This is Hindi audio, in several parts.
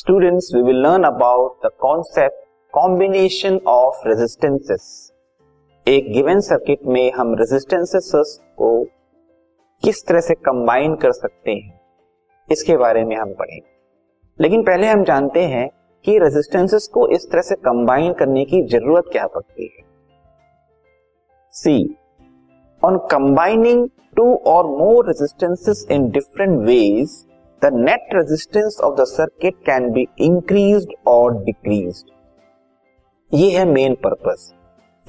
students, we will learn about the concept combination of resistances. एक गिवन सर्किट में हम रेजिस्टेंसेस को किस तरह से कंबाइन कर सकते हैं, इसके बारे में हम पढ़ेंगे। लेकिन पहले हम जानते हैं कि रेजिस्टेंसेस को इस तरह से कंबाइन करने की ज़रूरत क्या पड़ती है। सी ऑन कंबाइनिंग टू और more resistances in different ways the net resistance of the circuit can be increase और डिक्रीज ये है मेन पर्पस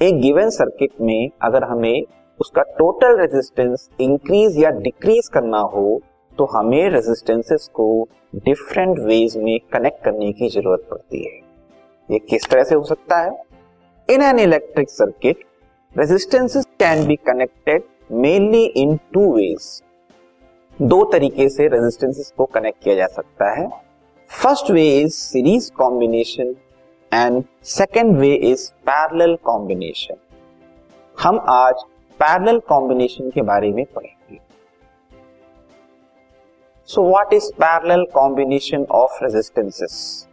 एक गिवन सर्किट में अगर हमें उसका टोटल रेजिस्टेंस इंक्रीज या डिक्रीज करना हो तो हमें रेजिस्टेंसेस को डिफरेंट वेज में कनेक्ट करने की ज़रूरत पड़ती है। ये किस तरह से हो सकता है? In an electric circuit resistances can be connected mainly in two ways दो तरीके से रेजिस्टेंसेस को कनेक्ट किया जा सकता है। First way is series combination and second way is parallel combination हम आज पैरेलल कॉम्बिनेशन के बारे में पढ़ेंगे। So what is parallel combination of resistances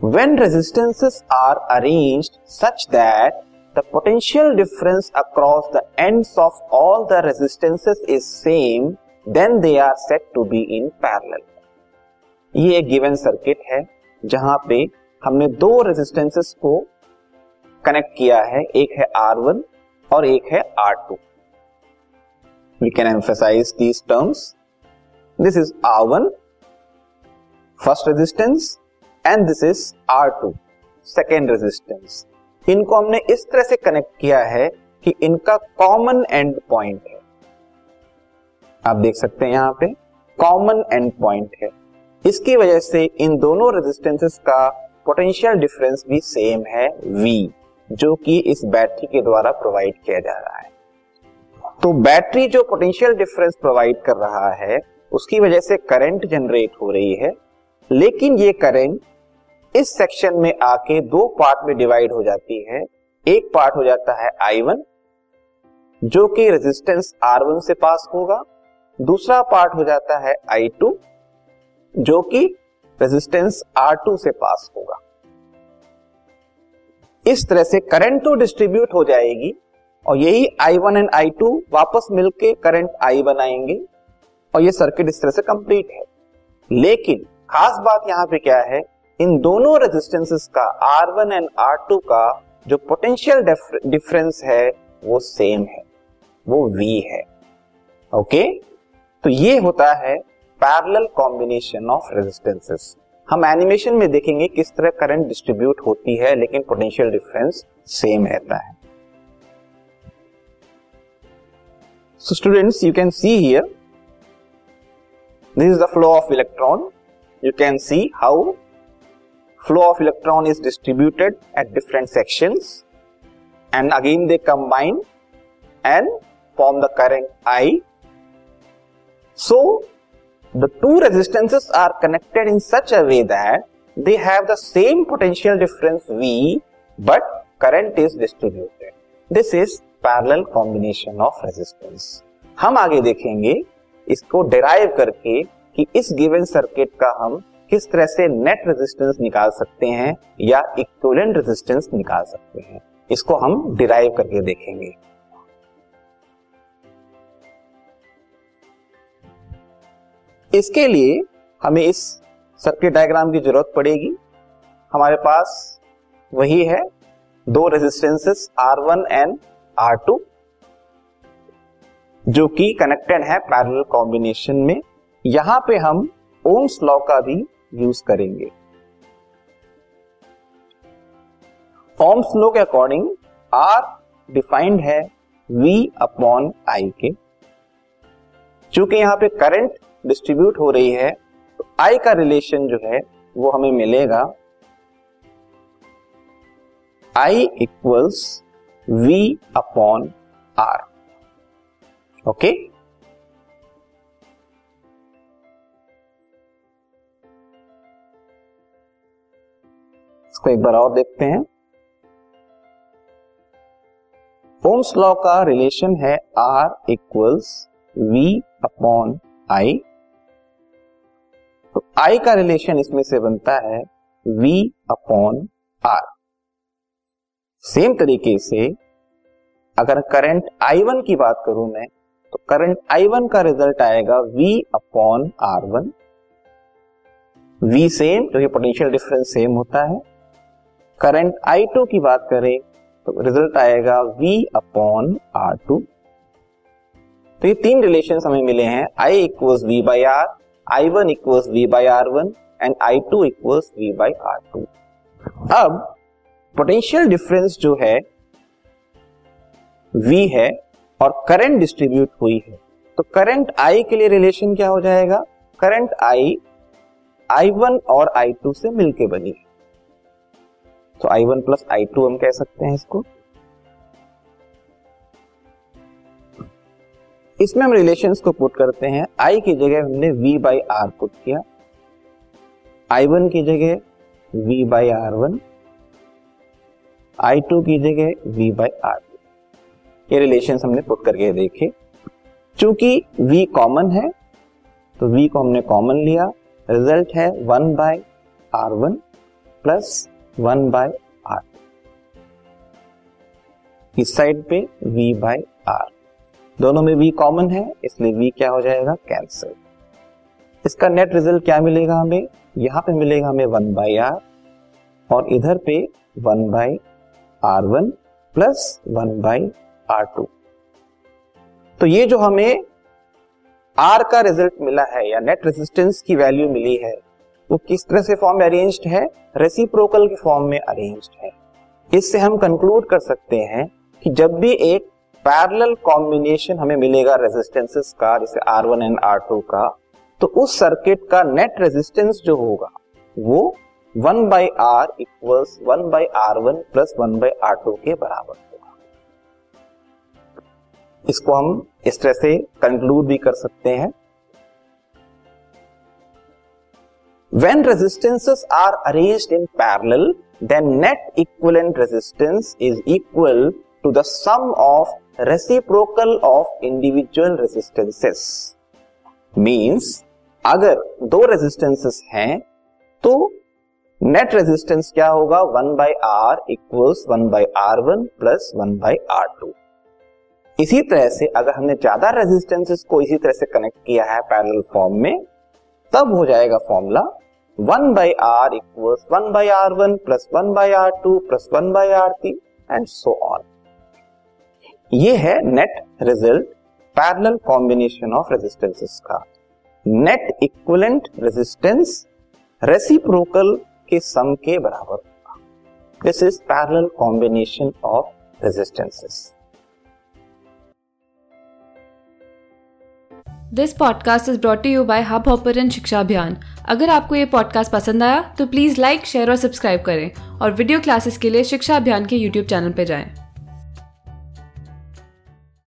when resistances are arranged such that the potential difference across the ends of all the resistances is same then they are set to be in parallel. ये एक गिवन सर्किट है, जहाँ पे हमने दो रेजिस्टेंसेस को कनेक्ट किया है, एक है R1 और एक है R2 we can emphasize these terms this is R one first resistance and this is R two second resistance इनको हमने इस तरह से कनेक्ट किया है कि इनका कॉमन एंड पॉइंट है। आप देख सकते हैं यहाँ पे कॉमन एंड पॉइंट है। इसकी वजह से इन दोनों रेजिस्टेंसेस का पोटेंशियल डिफरेंस भी सेम है, V, जो कि इस बैटरी के द्वारा प्रोवाइड किया जा रहा है। तो बैटरी जो पोटेंशियल डिफरेंस प्रोवाइड कर रहा है, उसकी वजह से करंट जनरेट हो रही है, लेकिन ये करंट इस सेक्शन में आके दो पार्ट में डिवाइड हो जाती है। एक पार्ट हो जाता है I1 जो कि रेजिस्टेंस R1 से पास होगा दूसरा पार्ट हो जाता है I2 जो कि रेजिस्टेंस R2 से पास होगा। इस तरह से करंट तो डिस्ट्रीब्यूट हो जाएगी और यही I1 एंड I2 वापस मिलके करंट I बनाएँगे और ये सर्किट इस तरह से कंप्लीट है। लेकिन खास बात यहाँ पे क्या है? इन दोनों रेजिस्टेंसेस का R1 एंड R2 का जो पोटेंशियल डिफरेंस है, वो सेम है। वो V है। ओके तो ये होता है पैरेलल कॉम्बिनेशन ऑफ़ रेजिस्टेंसेस हम एनिमेशन में देखेंगे किस तरह करंट डिस्ट्रीब्यूट होती है, लेकिन पोटेंशियल डिफरेंस सेम रहता है so students you can see here this is the flow of electron you can see how flow of electron is distributed at different sections and again they combine and form the current I. So the two resistances are connected in such a way that they have the same potential difference V but current is distributed. This is parallel combination of resistance. हम आगे देखेंगे इसको डिराइव करके कि इस गिवन सर्किट का हम किस तरह से नेट रेजिस्टेंस निकाल सकते हैं या इक्विवेलेंट रेजिस्टेंस निकाल सकते हैं इसको हम डिराइव करके देखेंगे इसके लिए हमें इस सर्किट डायग्राम की ज़रूरत पड़ेगी। हमारे पास वही है, दो रेजिस्टेंसेस R1 एंड R2 जो कि कनेक्टेड है पैरेलल कॉम्बिनेशन में। यहाँ पे हम ओम्स लॉ का भी यूज़ करेंगे। ओम्स लॉ के अकॉर्डिंग आर डिफाइंड है V अपॉन आई के। चूँकि यहाँ पे करंट डिस्ट्रीब्यूट हो रही है तो आई का रिलेशन जो है, वो हमें मिलेगा। I equals V upon R. Okay? इसको एक बार और देखते हैं। ओम्स लॉ का रिलेशन है, R equals V upon I. तो आई का रिलेशन इसमें से बनता है वी अपॉन आर सेम तरीके से अगर करंट आई वन की बात करूँ मैं तो करंट आई वन का रिज़ल्ट आएगा V upon R one V same क्योंकि पोटेंशियल डिफरेंस सेम होता है. करंट आई टू की बात करें तो रिज़ल्ट आएगा वी अपॉन आर टू तो ये तीन रिलेशन हमें मिले हैं. I equals V by R I one equals V by R one and I two equals V by R two अब पोटेंशियल डिफरेंस जो है, V है और करंट डिस्ट्रीब्यूट हुई है। तो करंट I के लिए रिलेशन क्या हो जाएगा? करंट I I1 और I2 से मिलके बनी है। तो I1 प्लस आई टू हम कह सकते हैं इसको। इसमें हम रिलेशंस को पुट करते हैं। आई की जगह हमने वी बाई आर पुट किया। I1 की जगह V by R one I two की जगह V बाई आर टू ये रिलेशन हमने पुट करके देखे। चूँकि v कॉमन है तो v को हमने कॉमन लिया। रिज़ल्ट है one by R one plus one by R इस साइड पे v बाय आर दोनों में वी कॉमन है, इसलिए वी क्या हो जाएगा? कैंसिल इसका नेट रिज़ल्ट क्या मिलेगा हमें? यहाँ पे मिलेगा हमें वन बाई आर और इधर पे one by R one plus one by R two तो ये जो हमें आर का रिज़ल्ट मिला है या नेट रेजिस्टेंस की वैल्यू मिली है, वो किस तरह से फॉर्म में अरेंज्ड है? रेसिप्रोकल के फॉर्म में अरेंज्ड है। इससे हम कंक्लूड कर सकते हैं कि जब भी एक पैरेलल कॉम्बिनेशन हमें मिलेगा रेजिस्टेंसेस का, जैसे R one and R two का। तो उस सर्किट का नेट रेजिस्टेंस जो होगा, वो one by R equals one by R one plus one by R two के बराबर होगा। इसको हम इस तरह से कंक्लूड भी कर सकते हैं। When resistances are arranged in parallel then net equivalent resistance is equal to the sum of reciprocal of individual resistances means अगर दो रेजिस्टेंसेस हैं तो नेट रेजिस्टेंस क्या होगा? One by R equals one by R one plus one by R two इसी तरह से अगर हमने ज़्यादा रेजिस्टेंसेस को इसी तरह से कनेक्ट किया है पैरेलल फॉर्म में, तब हो जाएगा formula one by R equal one by R one plus one by R two plus one by R three and so on ये है net result parallel combination of resistances का। नेट इक्वलेंट रेजिस्टेंस रेसिप्रोकल के सम के बराबर होगा। This is parallel combination of resistances this podcast is brought you by Hubhopper शिक्षा अभियान अगर आपको ये पॉडकास्ट पसंद आया तो प्लीज़ लाइक शेयर और सब्सक्राइब करें। और वीडियो क्लासेस के लिए शिक्षा अभियान के यूट्यूब चैनल पर जाएँ।